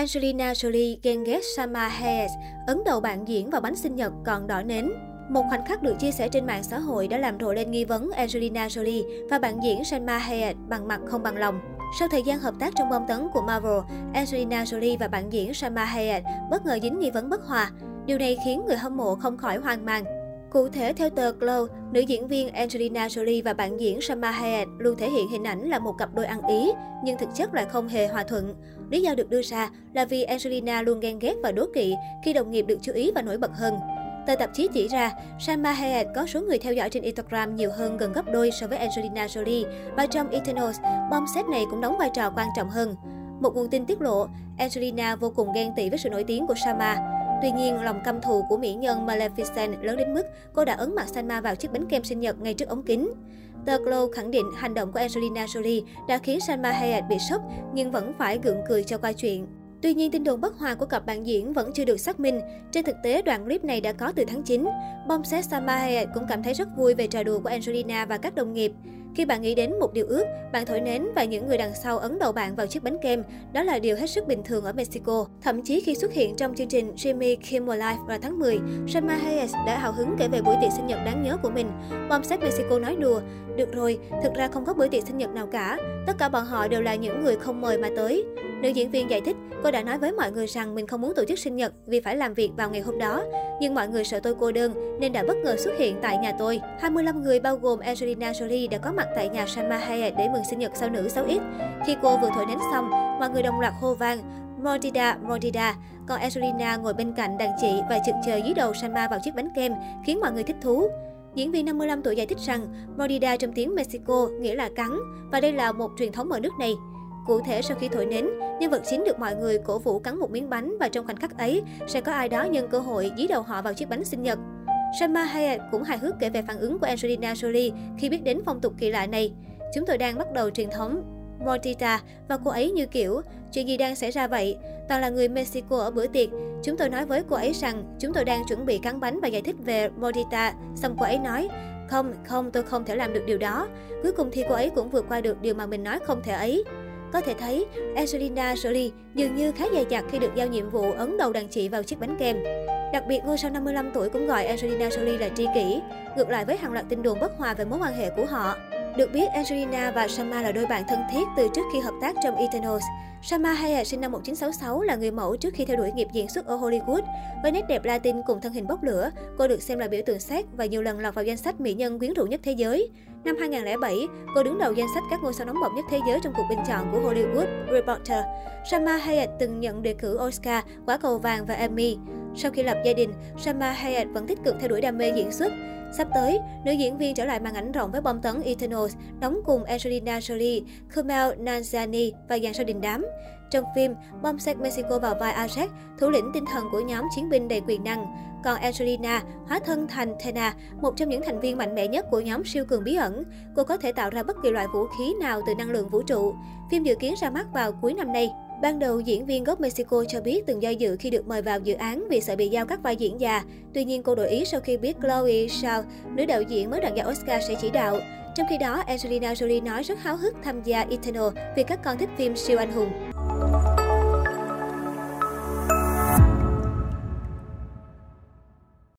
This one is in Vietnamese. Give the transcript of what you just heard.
Angelina Jolie ghen ghét Sama Hayes, ấn đầu bạn diễn vào bánh sinh nhật còn đỏ nến. Một khoảnh khắc được chia sẻ trên mạng xã hội đã làm rộ lên nghi vấn Angelina Jolie và bạn diễn Salma Hayek bằng mặt không bằng lòng. Sau thời gian hợp tác trong bom tấn của Marvel, Angelina Jolie và bạn diễn Salma Hayek bất ngờ dính nghi vấn bất hòa. Điều này khiến người hâm mộ không khỏi hoang mang. Cụ thể, theo tờ Glow, nữ diễn viên Angelina Jolie và bạn diễn Salma Hayek luôn thể hiện hình ảnh là một cặp đôi ăn ý, nhưng thực chất lại không hề hòa thuận. Lý do được đưa ra là vì Angelina luôn ghen ghét và đố kỵ khi đồng nghiệp được chú ý và nổi bật hơn. Tờ tạp chí chỉ ra, Salma Hayek có số người theo dõi trên Instagram nhiều hơn gần gấp đôi so với Angelina Jolie và trong Eternals, bom set này cũng đóng vai trò quan trọng hơn. Một nguồn tin tiết lộ, Angelina vô cùng ghen tị với sự nổi tiếng của Salma. Tuy nhiên, lòng căm thù của mỹ nhân Maleficent lớn đến mức cô đã ấn mặt Salma vào chiếc bánh kem sinh nhật ngay trước ống kính. Tờ Glow khẳng định hành động của Angelina Jolie đã khiến Salma Hayek bị sốc nhưng vẫn phải gượng cười cho qua chuyện. Tuy nhiên, tin đồn bất hòa của cặp bạn diễn vẫn chưa được xác minh. Trên thực tế, đoạn clip này đã có từ tháng 9. Bom xét Salma Hayek cũng cảm thấy rất vui về trò đùa của Angelina và các đồng nghiệp. Khi bạn nghĩ đến một điều ước, bạn thổi nến và những người đằng sau ấn đầu bạn vào chiếc bánh kem, đó là điều hết sức bình thường ở Mexico. Thậm chí khi xuất hiện trong chương trình Jimmy Kimmel Live vào tháng 10, Salma Hayes đã hào hứng kể về buổi tiệc sinh nhật đáng nhớ của mình. Bom set Mexico nói đùa, được rồi, thực ra không có buổi tiệc sinh nhật nào cả, tất cả bọn họ đều là những người không mời mà tới. Nữ diễn viên giải thích, cô đã nói với mọi người rằng mình không muốn tổ chức sinh nhật vì phải làm việc vào ngày hôm đó. Nhưng mọi người sợ tôi cô đơn nên đã bất ngờ xuất hiện tại nhà tôi. 25 người bao gồm Angelina Jolie đã có mặt tại nhà Salma Hayek để mừng sinh nhật sao nữ 6X. Khi cô vừa thổi nến xong, mọi người đồng loạt hô vang Mordida, Mordida. Còn Angelina ngồi bên cạnh đàn chị và chực chờ dưới đầu Salma vào chiếc bánh kem, khiến mọi người thích thú. Diễn viên 55 tuổi giải thích rằng Mordida trong tiếng Mexico nghĩa là cắn và đây là một truyền thống ở nước này. Cụ thể sau khi thổi nến, nhân vật chính được mọi người cổ vũ cắn một miếng bánh và trong khoảnh khắc ấy sẽ có ai đó nhân cơ hội dí đầu họ vào chiếc bánh sinh nhật. Salma Hayek cũng hài hước kể về phản ứng của Angelina Jolie khi biết đến phong tục kỳ lạ này. Chúng tôi đang bắt đầu truyền thống Mortita và cô ấy như kiểu, chuyện gì đang xảy ra vậy? Toàn là người Mexico ở bữa tiệc. Chúng tôi nói với cô ấy rằng chúng tôi đang chuẩn bị cắn bánh và giải thích về Mortita. Xong cô ấy nói, không, không, tôi không thể làm được điều đó. Cuối cùng thì cô ấy cũng vượt qua được điều mà mình nói không thể ấy. Có thể thấy, Angelina Jolie dường như khá dày dặt khi được giao nhiệm vụ ấn đầu đàn chị vào chiếc bánh kem. Đặc biệt, ngôi sao 55 tuổi cũng gọi Angelina Jolie là tri kỷ, ngược lại với hàng loạt tin đồn bất hòa về mối quan hệ của họ. Được biết, Angelina và Sama là đôi bạn thân thiết từ trước khi hợp tác trong Eternals. Sama Hayek sinh năm 1966 là người mẫu trước khi theo đuổi nghiệp diễn xuất ở Hollywood. Với nét đẹp Latin cùng thân hình bốc lửa, cô được xem là biểu tượng sex và nhiều lần lọt vào danh sách mỹ nhân quyến rũ nhất thế giới. Năm 2007, cô đứng đầu danh sách các ngôi sao nóng bỏng nhất thế giới trong cuộc bình chọn của Hollywood Reporter. Sama Hayek từng nhận đề cử Oscar, quả cầu vàng và Emmy. Sau khi lập gia đình, Salma Hayek vẫn tích cực theo đuổi đam mê diễn xuất. Sắp tới, nữ diễn viên trở lại màn ảnh rộng với bom tấn Eternals, đóng cùng Angelina Jolie, Kumail Nanjiani và dàn sao đình đám. Trong phim, bom xét Mexico vào vai Ajax, thủ lĩnh tinh thần của nhóm chiến binh đầy quyền năng. Còn Angelina hóa thân thành Tena, một trong những thành viên mạnh mẽ nhất của nhóm siêu cường bí ẩn. Cô có thể tạo ra bất kỳ loại vũ khí nào từ năng lượng vũ trụ. Phim dự kiến ra mắt vào cuối năm nay. Ban đầu, diễn viên gốc Mexico cho biết từng do dự khi được mời vào dự án vì sợ bị giao các vai diễn già. Tuy nhiên, cô đổi ý sau khi biết Chloe Zhao, nữ đạo diễn mới đoạt giải Oscar sẽ chỉ đạo. Trong khi đó, Angelina Jolie nói rất háo hức tham gia Eternal vì các con thích phim siêu anh hùng.